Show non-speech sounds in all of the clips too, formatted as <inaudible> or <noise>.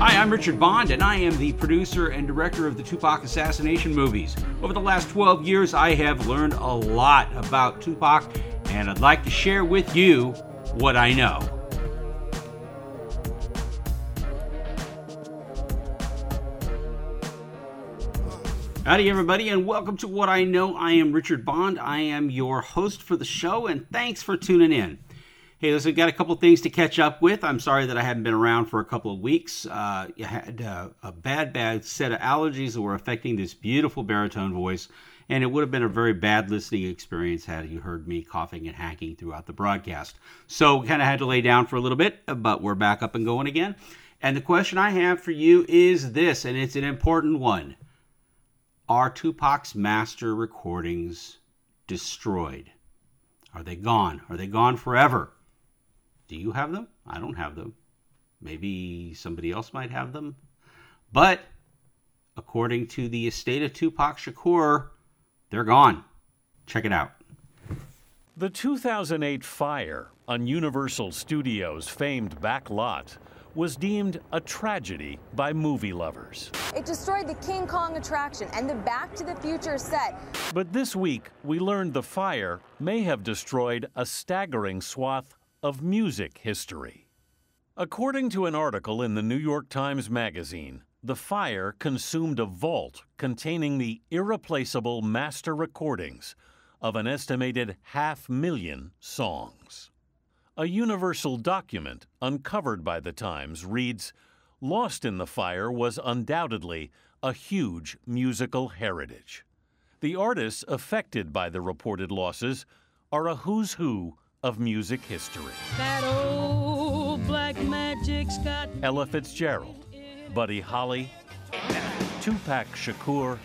Hi, I'm Richard Bond, and I am the producer and director of the Tupac assassination movies. Over the last 12 years, I have learned a lot about Tupac, and I'd like to share with you what I know. Howdy, everybody, and welcome to What I Know. I am Richard Bond. I am your host for the show, and thanks for tuning in. Hey, listen, got a couple things to catch up with. I'm sorry that I haven't been around for a couple of weeks. Uh, I had uh, a bad, bad set of allergies that were affecting this beautiful baritone voice, and it would have been a very bad listening experience had you heard me coughing and hacking throughout the broadcast. So, kind of had to lay down for a little bit, but we're back up and going again. And the question I have for you is this, and it's an important one Are Tupac's master recordings destroyed? Are they gone? Are they gone forever? Do you have them? I don't have them. Maybe somebody else might have them. But according to the estate of Tupac Shakur, they're gone. Check it out. The 2008 fire on Universal Studios' famed back lot was deemed a tragedy by movie lovers. It destroyed the King Kong attraction and the Back to the Future set. But this week, we learned the fire may have destroyed a staggering swath of music history. According to an article in the New York Times Magazine, the fire consumed a vault containing the irreplaceable master recordings of an estimated half million songs. A universal document uncovered by the Times reads Lost in the fire was undoubtedly a huge musical heritage. The artists affected by the reported losses are a who's who of music history. That old black magic's got Ella Fitzgerald, Buddy Holly, Tupac Shakur,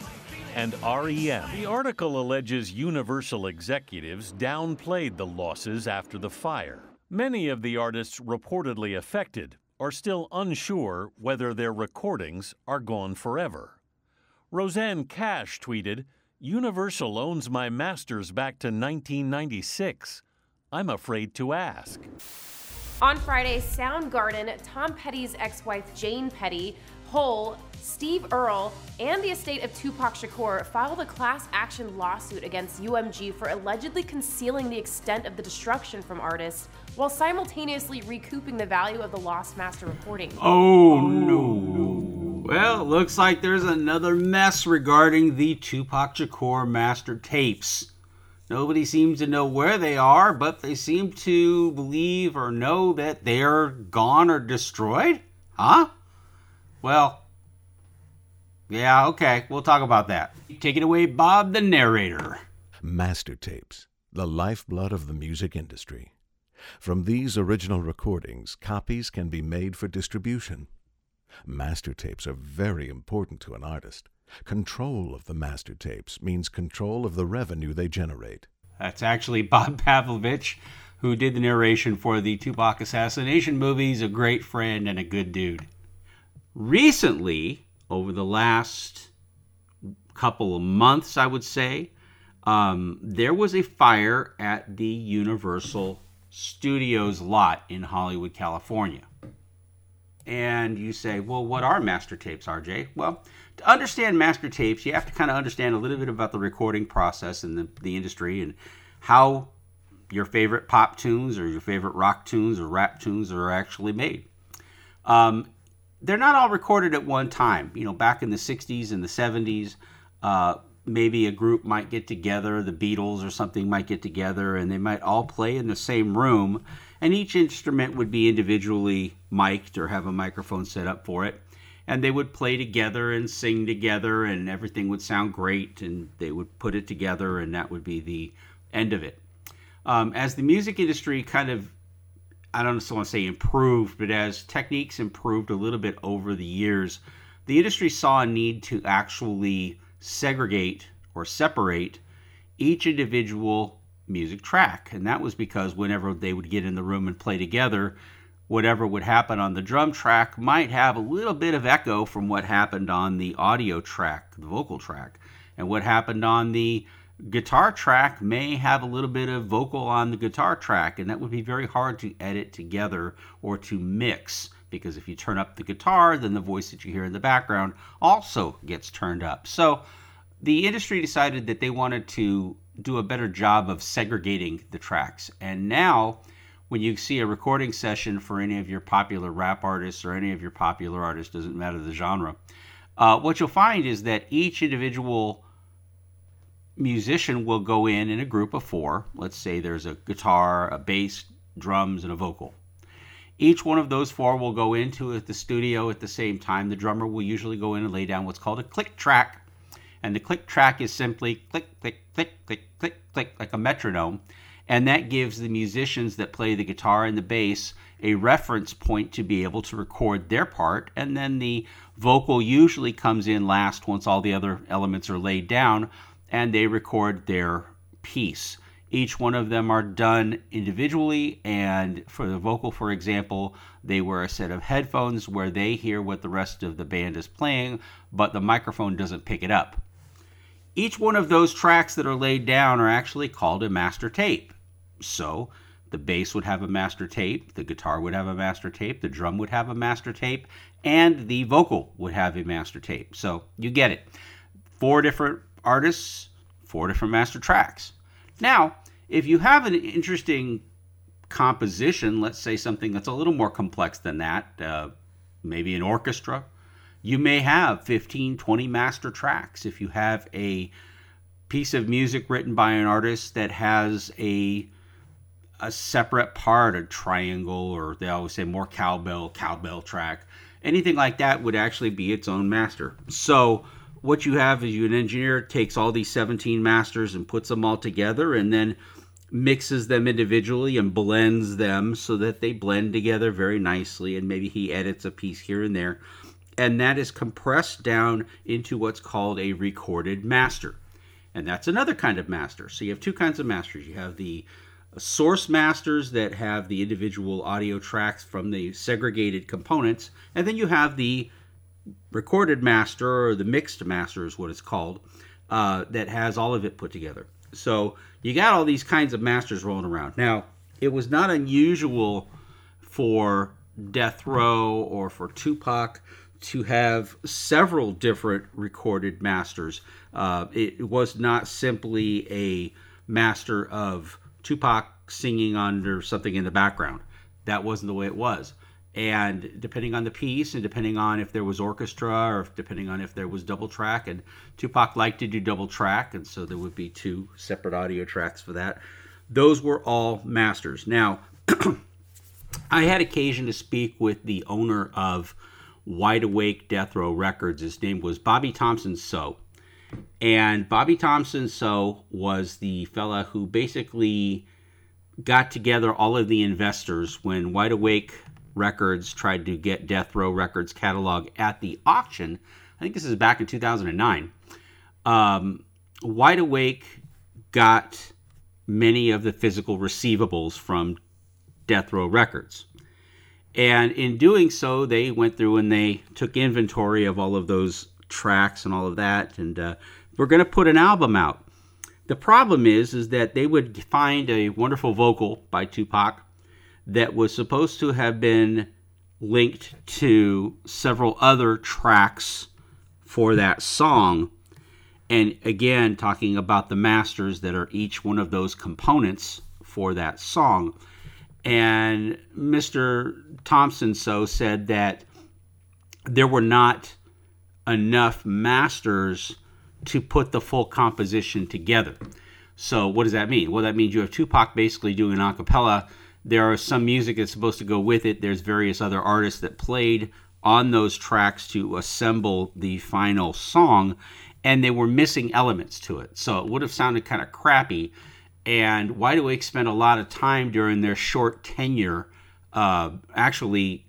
and REM. The article alleges Universal executives downplayed the losses after the fire. Many of the artists reportedly affected are still unsure whether their recordings are gone forever. Rosanne Cash tweeted, Universal owns my masters back to 1996. I'm afraid to ask. On Friday, Soundgarden, Tom Petty's ex wife Jane Petty, Hole, Steve Earle, and the estate of Tupac Shakur filed a class action lawsuit against UMG for allegedly concealing the extent of the destruction from artists while simultaneously recouping the value of the lost master recording. Oh no. Well, looks like there's another mess regarding the Tupac Shakur master tapes. Nobody seems to know where they are, but they seem to believe or know that they're gone or destroyed? Huh? Well, yeah, okay, we'll talk about that. Take it away, Bob, the narrator. Master tapes, the lifeblood of the music industry. From these original recordings, copies can be made for distribution. Master tapes are very important to an artist. Control of the master tapes means control of the revenue they generate. That's actually Bob <laughs> Pavlovich, who did the narration for the Tupac assassination movies, a great friend and a good dude. Recently, over the last couple of months, I would say, um, there was a fire at the Universal Studios lot in Hollywood, California. And you say, well, what are master tapes, RJ? Well, to understand master tapes, you have to kind of understand a little bit about the recording process and the, the industry and how your favorite pop tunes or your favorite rock tunes or rap tunes are actually made. Um, they're not all recorded at one time. You know, back in the 60s and the 70s, uh, maybe a group might get together, the Beatles or something might get together, and they might all play in the same room, and each instrument would be individually mic'd or have a microphone set up for it. And they would play together and sing together, and everything would sound great, and they would put it together, and that would be the end of it. Um, as the music industry kind of, I don't want to say improved, but as techniques improved a little bit over the years, the industry saw a need to actually segregate or separate each individual music track. And that was because whenever they would get in the room and play together, whatever would happen on the drum track might have a little bit of echo from what happened on the audio track, the vocal track. And what happened on the guitar track may have a little bit of vocal on the guitar track, and that would be very hard to edit together or to mix because if you turn up the guitar, then the voice that you hear in the background also gets turned up. So the industry decided that they wanted to do a better job of segregating the tracks. And now, when you see a recording session for any of your popular rap artists or any of your popular artists, doesn't matter the genre, uh, what you'll find is that each individual musician will go in in a group of four. Let's say there's a guitar, a bass, drums, and a vocal. Each one of those four will go into the studio at the same time. The drummer will usually go in and lay down what's called a click track. And the click track is simply click, click, click, click, click, click, like a metronome. And that gives the musicians that play the guitar and the bass a reference point to be able to record their part. And then the vocal usually comes in last once all the other elements are laid down and they record their piece. Each one of them are done individually, and for the vocal, for example, they wear a set of headphones where they hear what the rest of the band is playing, but the microphone doesn't pick it up. Each one of those tracks that are laid down are actually called a master tape. So, the bass would have a master tape, the guitar would have a master tape, the drum would have a master tape, and the vocal would have a master tape. So, you get it. Four different artists, four different master tracks. Now, if you have an interesting composition, let's say something that's a little more complex than that, uh, maybe an orchestra, you may have 15, 20 master tracks. If you have a piece of music written by an artist that has a a separate part, a triangle, or they always say more cowbell, cowbell track, anything like that would actually be its own master. So what you have is you an engineer takes all these 17 masters and puts them all together and then mixes them individually and blends them so that they blend together very nicely and maybe he edits a piece here and there. And that is compressed down into what's called a recorded master. And that's another kind of master. So you have two kinds of masters. You have the source masters that have the individual audio tracks from the segregated components and then you have the recorded master or the mixed master is what it's called uh, that has all of it put together. So you got all these kinds of masters rolling around. Now it was not unusual for death row or for tupac to have several different recorded masters. Uh, it was not simply a master of tupac singing under something in the background. That wasn't the way it was. And depending on the piece and depending on if there was orchestra or if, depending on if there was double track and tupac liked to do double track and so there would be two separate audio tracks for that. Those were all masters. Now <clears throat> i had occasion to speak with the owner of wide awake death row records. His name was bobby thompson so and bobby thompson so was the fella who basically got together all of the investors when wide awake Records tried to get Death Row Records catalog at the auction. I think this is back in 2009. Um, Wide Awake got many of the physical receivables from Death Row Records. And in doing so, they went through and they took inventory of all of those tracks and all of that. And uh, we're going to put an album out. The problem is, is that they would find a wonderful vocal by Tupac that was supposed to have been linked to several other tracks for that song. And again, talking about the masters that are each one of those components for that song. And Mr. Thompson so said that there were not enough masters to put the full composition together. So, what does that mean? Well, that means you have Tupac basically doing an a cappella there are some music that's supposed to go with it. There's various other artists that played on those tracks to assemble the final song, and they were missing elements to it. So it would have sounded kind of crappy. And Wide Awake spent a lot of time during their short tenure uh, actually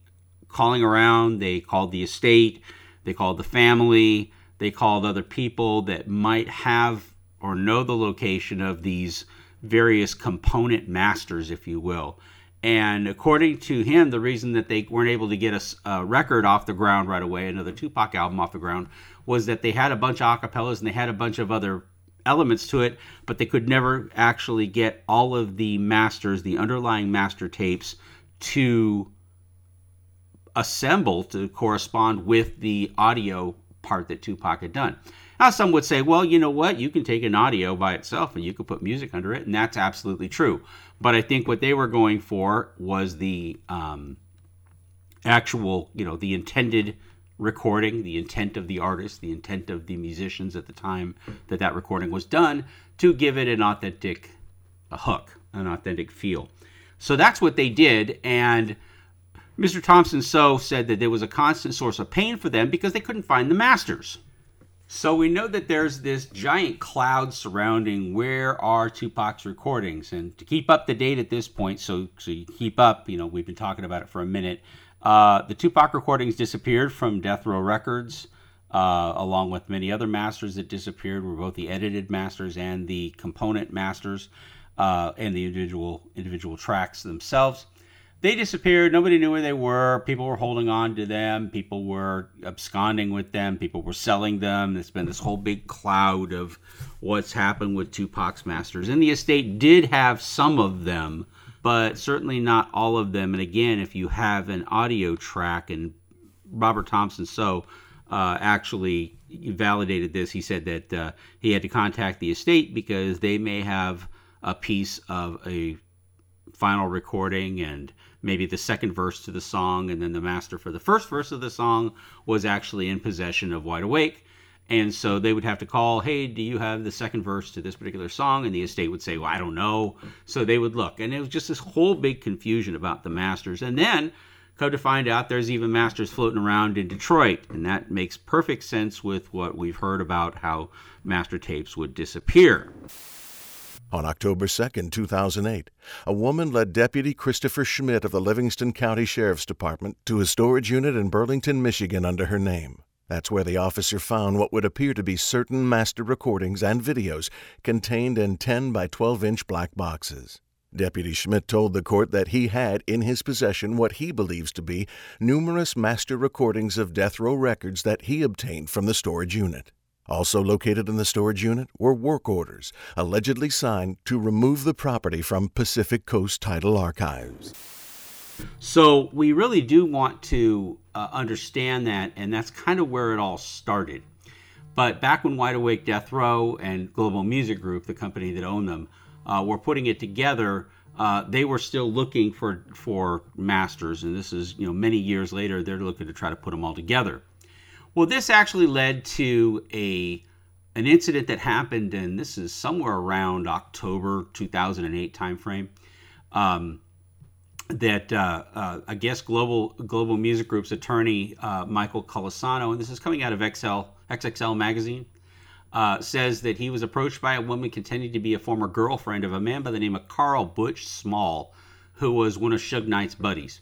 calling around. They called the estate, they called the family, they called other people that might have or know the location of these various component masters, if you will. And according to him, the reason that they weren't able to get a, a, record off the ground right away, another Tupac album off the ground, was that they had a bunch of acapellas and they had a bunch of other elements to it, but they could never actually get all of the masters, the underlying master tapes, to assemble to correspond with the audio part that Tupac had done. Now, some would say, well, you know what? You can take an audio by itself and you could put music under it, and that's absolutely true. But I think what they were going for was the um, actual, you know, the intended recording, the intent of the artist, the intent of the musicians at the time that that recording was done to give it an authentic a hook, an authentic feel. So that's what they did. And Mr. Thompson So said that there was a constant source of pain for them because they couldn't find the masters. So we know that there's this giant cloud surrounding where are Tupac's recordings, and to keep up to date at this point, so so you keep up, you know, we've been talking about it for a minute. Uh, the Tupac recordings disappeared from Death Row Records, uh, along with many other masters that disappeared, were both the edited masters and the component masters, uh, and the individual individual tracks themselves they disappeared. Nobody knew where they were. People were holding on to them. People were absconding with them. People were selling them. There's been this whole big cloud of what's happened with Tupac's masters. And the estate did have some of them, but certainly not all of them. And again, if you have an audio track, and Robert Thompson so uh, actually validated this, he said that uh, he had to contact the estate because they may have a piece of a final recording and maybe the second verse to the song, and then the master for the first verse of the song was actually in possession of Wide Awake. And so they would have to call, hey, do you have the second verse to this particular song? And the estate would say, well, I don't know. So they would look. And it was just this whole big confusion about the masters. And then come to find out there's even masters floating around in Detroit. And that makes perfect sense with what we've heard about how master tapes would disappear. On October 2, 2008, a woman led Deputy Christopher Schmidt of the Livingston County Sheriff's Department to a storage unit in Burlington, Michigan under her name. That's where the officer found what would appear to be certain master recordings and videos contained in 10 by 12 inch black boxes. Deputy Schmidt told the court that he had in his possession what he believes to be numerous master recordings of death row records that he obtained from the storage unit. Also located in the storage unit were work orders, allegedly signed to remove the property from Pacific Coast Title Archives. So we really do want to uh, understand that, and that's kind of where it all started. But back when Wide Awake Death Row and Global Music Group, the company that owned them, uh, were putting it together, uh, they were still looking for for masters, and this is you know many years later. They're looking to try to put them all together. Well, this actually led to a an incident that happened, and this is somewhere around October 2008 timeframe. Um, that uh, uh, I guess Global Global Music Group's attorney uh, Michael Colasano, and this is coming out of XL XXL magazine, uh, says that he was approached by a woman contending to be a former girlfriend of a man by the name of Carl Butch Small, who was one of Suge Knight's buddies.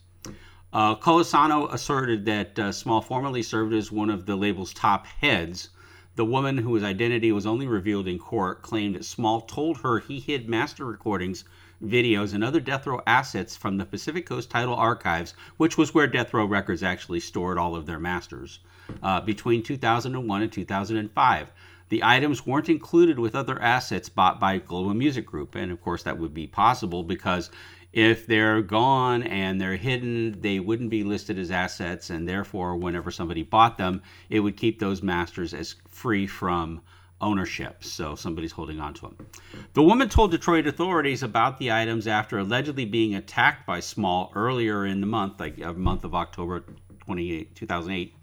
Uh, Colasano asserted that uh, Small formerly served as one of the label's top heads. The woman whose identity was only revealed in court claimed that Small told her he hid master recordings, videos, and other death row assets from the Pacific Coast Title Archives, which was where Death Row Records actually stored all of their masters, uh, between 2001 and 2005. The items weren't included with other assets bought by Global Music Group, and of course that would be possible because if they're gone and they're hidden, they wouldn't be listed as assets, and therefore, whenever somebody bought them, it would keep those masters as free from ownership. So somebody's holding on to them. The woman told Detroit authorities about the items after allegedly being attacked by Small earlier in the month, like a month of October 28, 2008.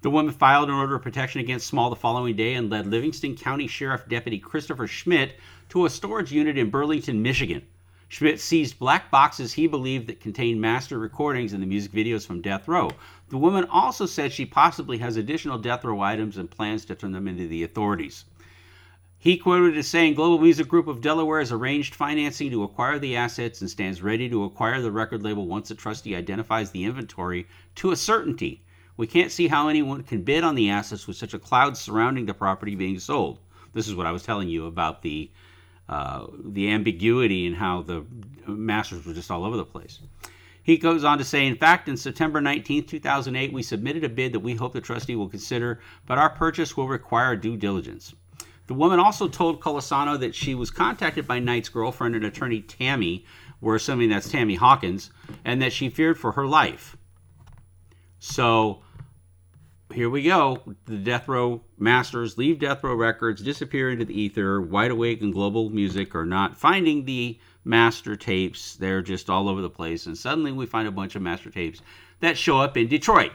The woman filed an order of protection against Small the following day and led Livingston County Sheriff Deputy Christopher Schmidt to a storage unit in Burlington, Michigan. Schmidt seized black boxes he believed that contained master recordings and the music videos from Death Row. The woman also said she possibly has additional Death Row items and plans to turn them into the authorities. He quoted as saying, Global Music Group of Delaware has arranged financing to acquire the assets and stands ready to acquire the record label once the trustee identifies the inventory to a certainty. We can't see how anyone can bid on the assets with such a cloud surrounding the property being sold. This is what I was telling you about the uh, the ambiguity in how the masters were just all over the place. He goes on to say, in fact, in September 19, 2008, we submitted a bid that we hope the trustee will consider, but our purchase will require due diligence. The woman also told Colasano that she was contacted by Knight's girlfriend and attorney Tammy, we're assuming that's Tammy Hawkins, and that she feared for her life. So here we go. The Death Row Masters leave Death Row Records, disappear into the ether. Wide Awake and Global Music are not finding the master tapes. They're just all over the place. And suddenly we find a bunch of master tapes that show up in Detroit.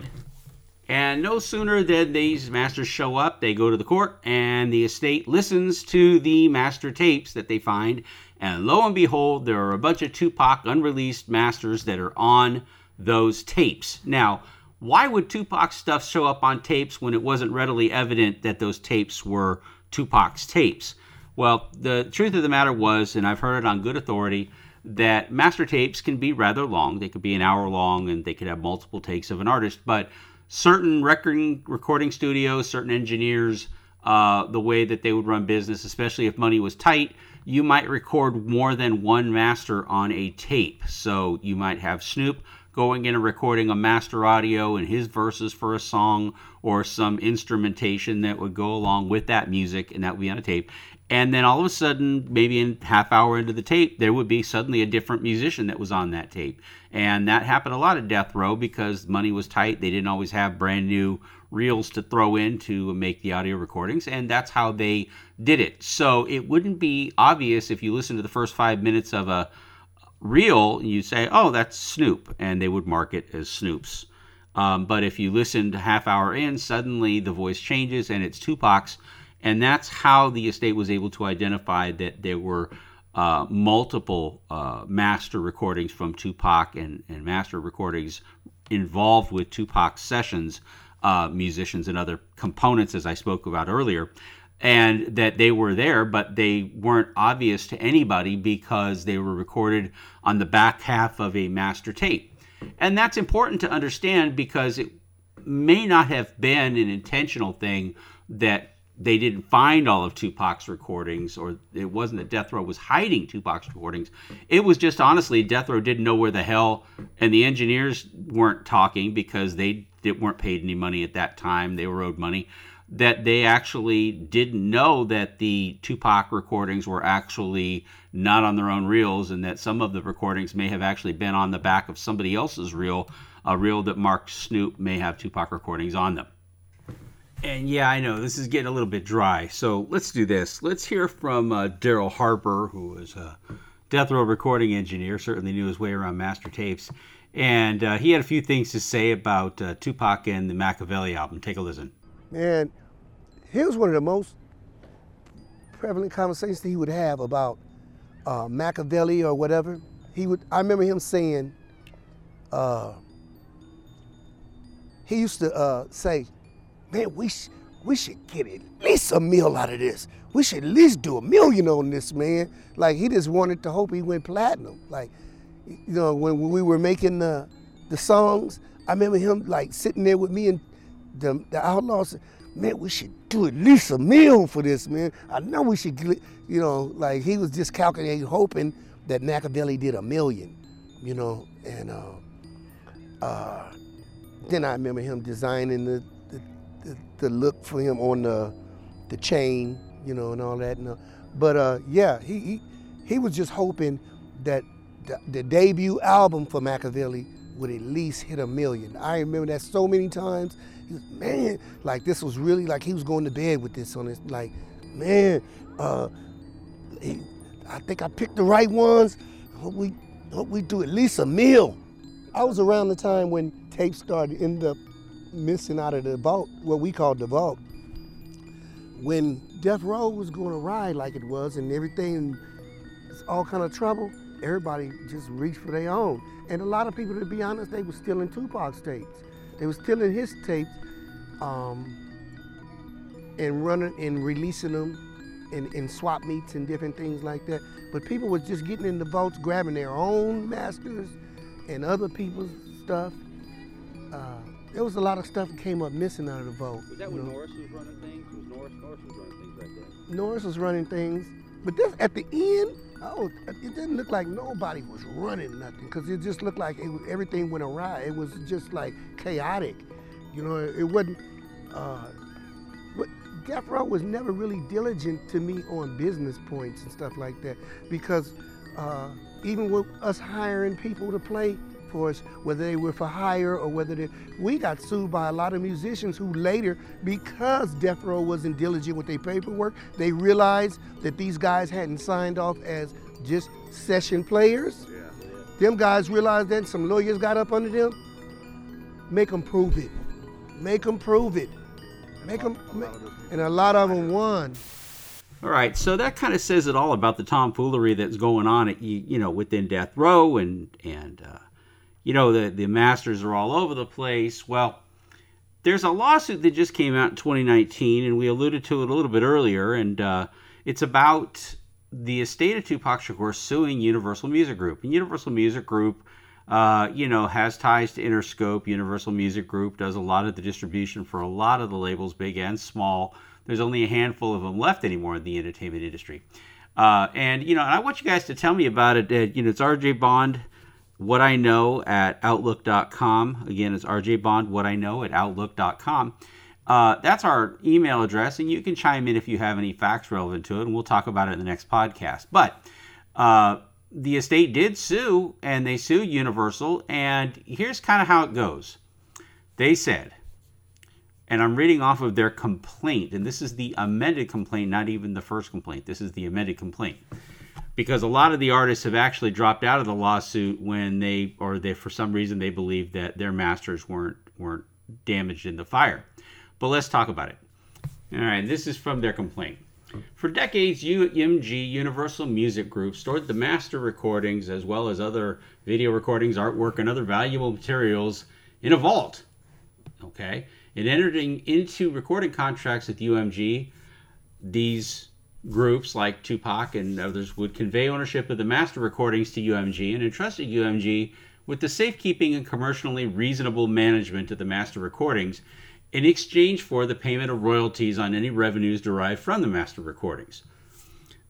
And no sooner than these masters show up, they go to the court, and the estate listens to the master tapes that they find. And lo and behold, there are a bunch of Tupac unreleased masters that are on those tapes. Now, why would Tupac stuff show up on tapes when it wasn't readily evident that those tapes were Tupac's tapes? Well, the truth of the matter was, and I've heard it on good authority, that master tapes can be rather long. They could be an hour long and they could have multiple takes of an artist, but certain recording recording studios, certain engineers, uh, the way that they would run business, especially if money was tight, you might record more than one master on a tape. So you might have Snoop going in and recording a master audio and his verses for a song or some instrumentation that would go along with that music and that would be on a tape. And then all of a sudden, maybe in half hour into the tape, there would be suddenly a different musician that was on that tape. And that happened a lot at Death Row because money was tight. They didn't always have brand new reels to throw in to make the audio recordings. And that's how they did it. So it wouldn't be obvious if you listen to the first five minutes of a reel, you say, oh, that's Snoop, and they would mark it as Snoop's. Um, but if you listen to half hour in, suddenly the voice changes and it's Tupac's. And that's how the estate was able to identify that there were uh, multiple uh, master recordings from Tupac and, and master recordings involved with Tupac's sessions, uh, musicians and other components, as I spoke about earlier and that they were there, but they weren't obvious to anybody because they were recorded on the back half of a master tape. And that's important to understand because it may not have been an intentional thing that they didn't find all of Tupac's recordings, or it wasn't that Death Row was hiding Tupac's recordings. It was just honestly, Death Row didn't know where the hell, and the engineers weren't talking because they, weren't paid any money at that time. They were owed money that they actually didn't know that the Tupac recordings were actually not on their own reels and that some of the recordings may have actually been on the back of somebody else's reel, a reel that Mark Snoop may have Tupac recordings on them. And yeah, I know this is getting a little bit dry, so let's do this. Let's hear from uh, Daryl Harper, who was a Death Row recording engineer, certainly knew his way around master tapes. And uh, he had a few things to say about uh, Tupac and the Machiavelli album. Take a listen. And here's one of the most prevalent conversations that he would have about uh, Machiavelli or whatever. He would. I remember him saying. Uh, he used to uh, say, "Man, we sh- we should get at least a meal out of this. We should at least do a million on this, man." Like he just wanted to hope he went platinum. Like, you know, when, we were making the the songs, I remember him like sitting there with me and the, the Outlawz, man, we should do at least a meal for this, man. I know we should, you know, like he was just calculating, hoping that Machiavelli did a million, you know, and uh, uh, then I remember him designing the, the, the, the, look for him on the, the chain, you know, and all that. And, uh, but uh, yeah, he, he, he was just hoping that the, the debut album for Machiavelli would at least hit a million. I remember that so many times. He was, man, like this was really like he was going to bed with this on his, like, man, uh, he, I think I picked the right ones. Hope we, hope we do at least a meal. I was around the time when tapes started end up missing out of the vault, what we called the vault. When Death Row was going to ride like it was and everything, it's all kind of trouble, everybody just reached for their own. And a lot of people, to be honest, they were still in Tupac tapes. They were stealing his tapes um, and running and releasing them in, in swap meets and different things like that. But people were just getting in the vaults, grabbing their own masters and other people's stuff. Uh, there was a lot of stuff that came up missing out of the vault. Was that when know? Norris was running things? Was Norris, Norris was running things right there? Norris was running things. But this, at the end, oh, it didn't look like nobody was running nothing because it just looked like it everything went awry. It was just like chaotic. You know, it wasn't. Uh, but Death Row was never really diligent to me on business points and stuff like that because uh, even with us hiring people to play, for us, whether they were for hire or whether they. We got sued by a lot of musicians who later, because Death Row wasn't diligent with their paperwork, they realized that these guys hadn't signed off as just session players. Them guys realized that some lawyers got up under them. Make them prove it. Make them prove it. Make them, and a lot of them won. All right, so that kind of says it all about the tomfoolery that's going on at you, you know within Death Row, and and uh, you know the the masters are all over the place. Well, there's a lawsuit that just came out in 2019, and we alluded to it a little bit earlier, and uh, it's about the estate of Tupac Shakur suing Universal Music Group. And Universal Music Group, uh, you know, has ties to Interscope. Universal Music Group does a lot of the distribution for a lot of the labels, big and small. There's only a handful of them left anymore in the entertainment industry. Uh, and, you know, I want you guys to tell me about it. Uh, you know, it's RJ Bond, what I know at Outlook.com. Again, it's RJ Bond, what I know at Outlook.com. Uh, that's our email address, and you can chime in if you have any facts relevant to it, and we'll talk about it in the next podcast. But uh, the estate did sue, and they sued Universal, and here's kind of how it goes. They said, and I'm reading off of their complaint, and this is the amended complaint, not even the first complaint. This is the amended complaint. Because a lot of the artists have actually dropped out of the lawsuit when they, or they, for some reason, they believe that their masters weren't weren't damaged in the fire. But let's talk about it. All right, this is from their complaint. For decades, UMG Universal Music Group stored the master recordings as well as other video recordings, artwork, and other valuable materials in a vault. Okay, in entering into recording contracts with UMG, these groups like Tupac and others would convey ownership of the master recordings to UMG and entrusted UMG with the safekeeping and commercially reasonable management of the master recordings in exchange for the payment of royalties on any revenues derived from the master recordings.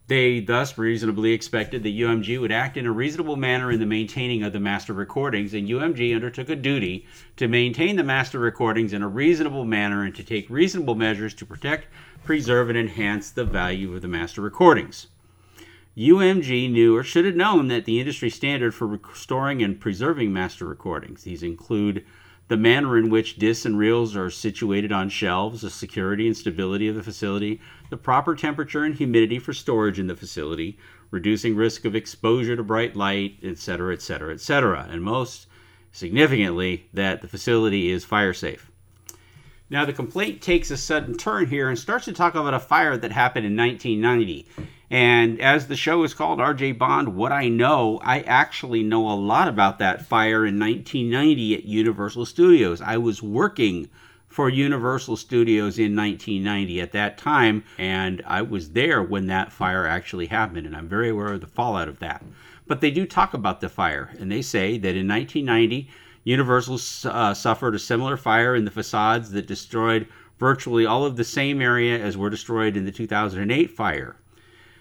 They thus reasonably expected that UMG would act in a reasonable manner in the maintaining of the master recordings, and UMG undertook a duty to maintain the master recordings in a reasonable manner and to take reasonable measures to protect, preserve, and enhance the value of the master recordings. UMG knew or should have known that the industry standard for restoring and preserving master recordings. These include the manner in which discs and reels are situated on shelves, the security and stability of the facility, the proper temperature and humidity for storage in the facility, reducing risk of exposure to bright light, etc., etc., etc., and most significantly, that the facility is fire safe. Now, the complaint takes a sudden turn here and starts to talk about a fire that happened in 1990. And as the show is called RJ Bond, What I Know, I actually know a lot about that fire in 1990 at Universal Studios. I was working for Universal Studios in 1990 at that time, and I was there when that fire actually happened, and I'm very aware of the fallout of that. But they do talk about the fire, and they say that in 1990, Universal uh, suffered a similar fire in the facades that destroyed virtually all of the same area as were destroyed in the 2008 fire.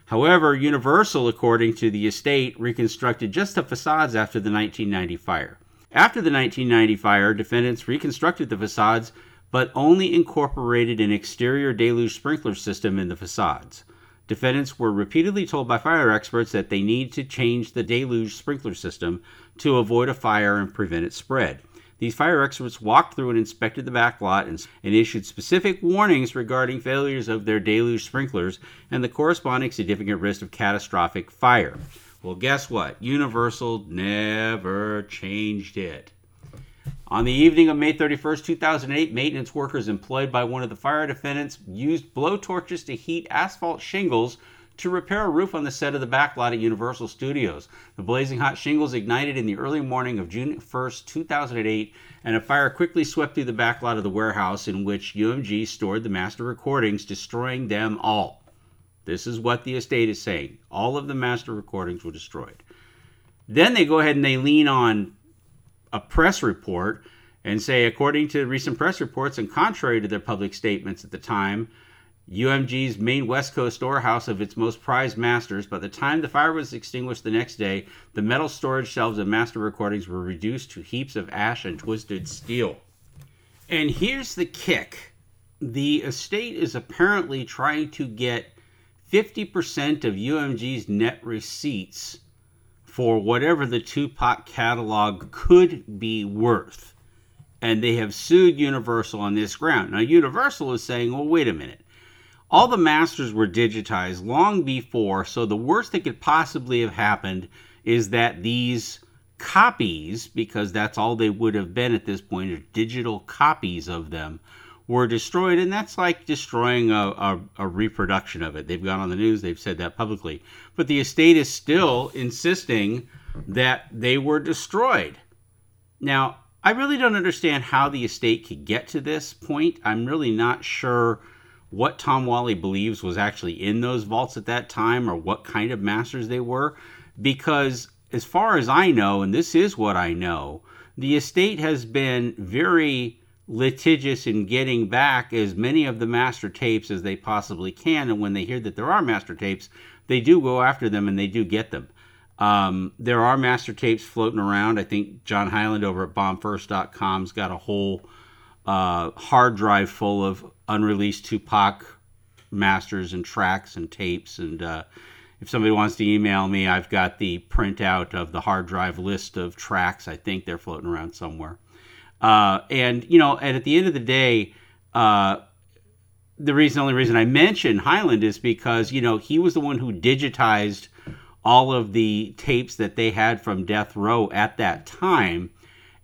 However, Universal, according to the estate, reconstructed just the facades after the 1990 fire. After the 1990 fire, defendants reconstructed the facades but only incorporated an exterior deluge sprinkler system in the facades. Defendants were repeatedly told by fire experts that they need to change the deluge sprinkler system to avoid a fire and prevent its spread. These fire experts walked through and inspected the back lot and, and, issued specific warnings regarding failures of their deluge sprinklers and the corresponding significant risk of catastrophic fire. Well, guess what? Universal never changed it. On the evening of May 31st, 2008, maintenance workers employed by one of the fire defendants used blowtorches to heat asphalt shingles to repair a roof on the set of the backlot at Universal Studios. The blazing hot shingles ignited in the early morning of June 1st, 2008, and a fire quickly swept through the backlot of the warehouse in which UMG stored the master recordings, destroying them all. This is what the estate is saying. All of the master recordings were destroyed. Then they go ahead and they lean on a press report and say, according to recent press reports and contrary to their public statements at the time, UMG's main West Coast storehouse of its most prized masters. By the time the fire was extinguished the next day, the metal storage shelves of master recordings were reduced to heaps of ash and twisted steel. And here's the kick the estate is apparently trying to get 50% of UMG's net receipts for whatever the Tupac catalog could be worth. And they have sued Universal on this ground. Now, Universal is saying, well, wait a minute. All the masters were digitized long before, so the worst that could possibly have happened is that these copies, because that's all they would have been at this point, are digital copies of them, were destroyed. And that's like destroying a, a, a, reproduction of it. They've gone on the news, they've said that publicly. But the estate is still insisting that they were destroyed. Now, I really don't understand how the estate could get to this point. I'm really not sure what Tom Whalley believes was actually in those vaults at that time or what kind of masters they were. Because, as far as I know, and this is what I know, the estate has been very litigious in getting back as many of the master tapes as they possibly can. And when they hear that there are master tapes, they do go after them and they do get them. Um, there are master tapes floating around. I think John Highland over at bombfirst.com's got a whole uh, hard drive full of unreleased Tupac masters and tracks and tapes. And uh, if somebody wants to email me, I've got the printout of the hard drive list of tracks. I think they're floating around somewhere. Uh, and you know, and at the end of the day, uh, the reason, only reason I mention Highland is because you know he was the one who digitized all of the tapes that they had from Death Row at that time.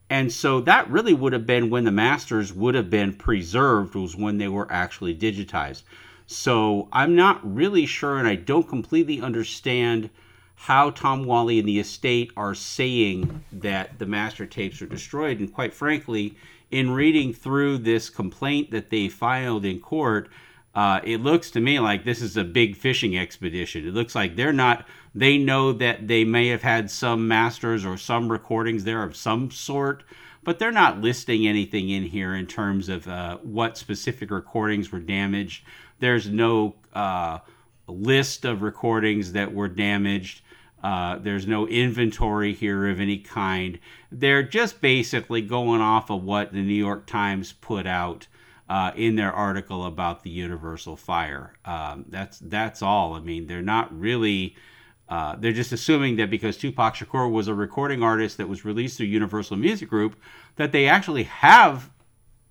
And so that really would have been when the masters would have been preserved, was when they were actually digitized. So I'm not really sure, and I don't completely understand how Tom Whalley and the estate are saying that the master tapes are destroyed. And quite frankly, in reading through this complaint that they filed in court, uh, it looks to me like this is a big fishing expedition. It looks like they're not they know that they may have had some masters or some recordings there of some sort, but they're not listing anything in here in terms of uh, what specific recordings were damaged. There's no uh, list of recordings that were damaged. Uh, there's no inventory here of any kind. They're just basically going off of what the New York Times put out uh, in their article about the Universal Fire. Um, that's that's all. I mean, they're not really uh, they're just assuming that because Tupac Shakur was a recording artist that was released through Universal Music Group, that they actually have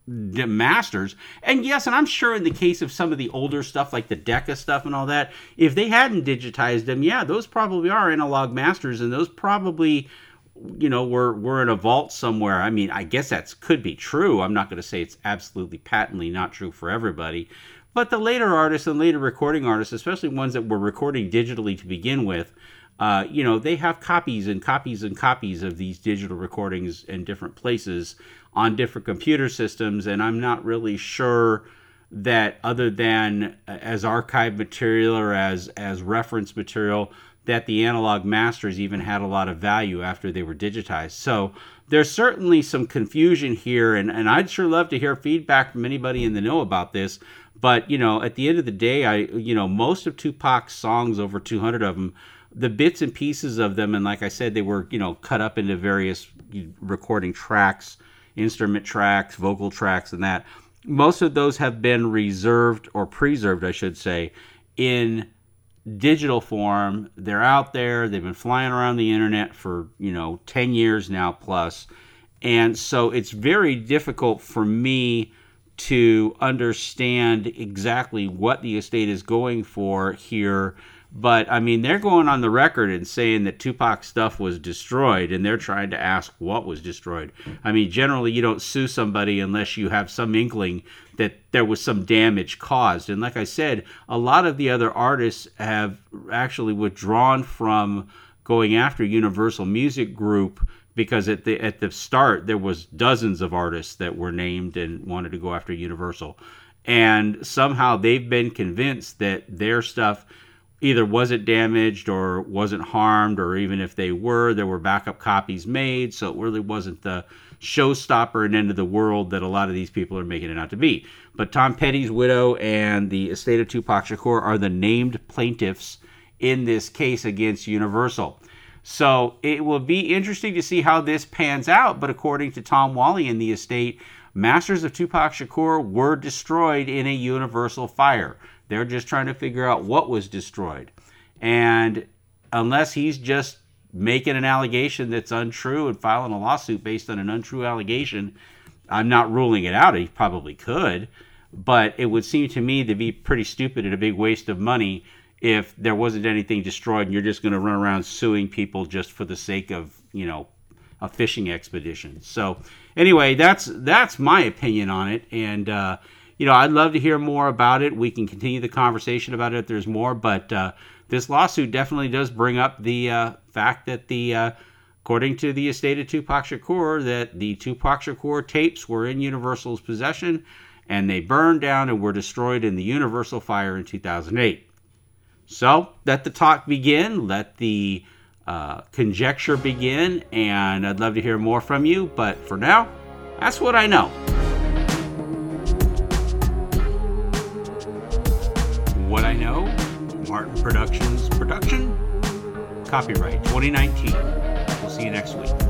masters. And yes, and I'm sure in the case of some of the older stuff like the Decca stuff and all that, if they hadn't digitized them, yeah, those probably are analog masters, and those probably you know were were in a vault somewhere. I mean, I guess that could be true. I'm not going to say it's absolutely patently not true for everybody, but the later artists and later recording artists, especially ones that were recording digitally to begin with, uh, you know, they have copies and copies and copies of these digital recordings in different places on different computer systems. And I'm not really sure that other than uh, as archive material or as as reference material that the analog masters even had a lot of value after they were digitized. So there's certainly some confusion here, and, and I'd sure love to hear feedback from anybody in the know about this. But you know, at the end of the day, I you know most of Tupac's songs, over 200 of them, the bits and pieces of them, and like I said, they were you know cut up into various recording tracks, instrument tracks, vocal tracks, and that. Most of those have been reserved or preserved, I should say, in digital form. They're out there. They've been flying around the internet for you know 10 years now plus, and so it's very difficult for me to understand exactly what the estate is going for here. But I mean, they're going on the record and saying that Tupac's stuff was destroyed, and they're trying to ask what was destroyed. I mean, generally, you don't sue somebody unless you have some inkling that there was some damage caused. And like I said, a lot of the other artists have actually withdrawn from going after Universal Music Group because at the at the start there was dozens of artists that were named and wanted to go after Universal, and somehow they've been convinced that their stuff either wasn't damaged or wasn't harmed, or even if they were, there were backup copies made, so it really wasn't the showstopper and end of the world that a lot of these people are making it out to be. But Tom Petty's widow and the estate of Tupac Shakur are the named plaintiffs in this case against Universal. So it will be interesting to see how this pans out. But according to Tom Whalley in the estate, Masters of Tupac Shakur were destroyed in a universal fire. They're just trying to figure out what was destroyed. And unless he's just making an allegation that's untrue and filing a lawsuit based on an untrue allegation. I'm not ruling it out. He probably could, but it would seem to me to be pretty stupid and a big waste of money if there wasn't anything destroyed and you're just going to run around suing people just for the sake of, you know, a fishing expedition. So, anyway, that's that's my opinion on it and uh, you know, I'd love to hear more about it. We can continue the conversation about it if there's more, but uh, this lawsuit definitely does bring up the uh, fact that the, uh, according to the estate of Tupac Shakur, that the Tupac Shakur tapes were in Universal's possession and they burned down and were destroyed in the Universal fire in 2008. So let the talk begin, let the uh, conjecture begin, and I'd love to hear more from you. But for now, that's what I know. I Know, Martin Productions production, copyright 2019. We'll see you next week.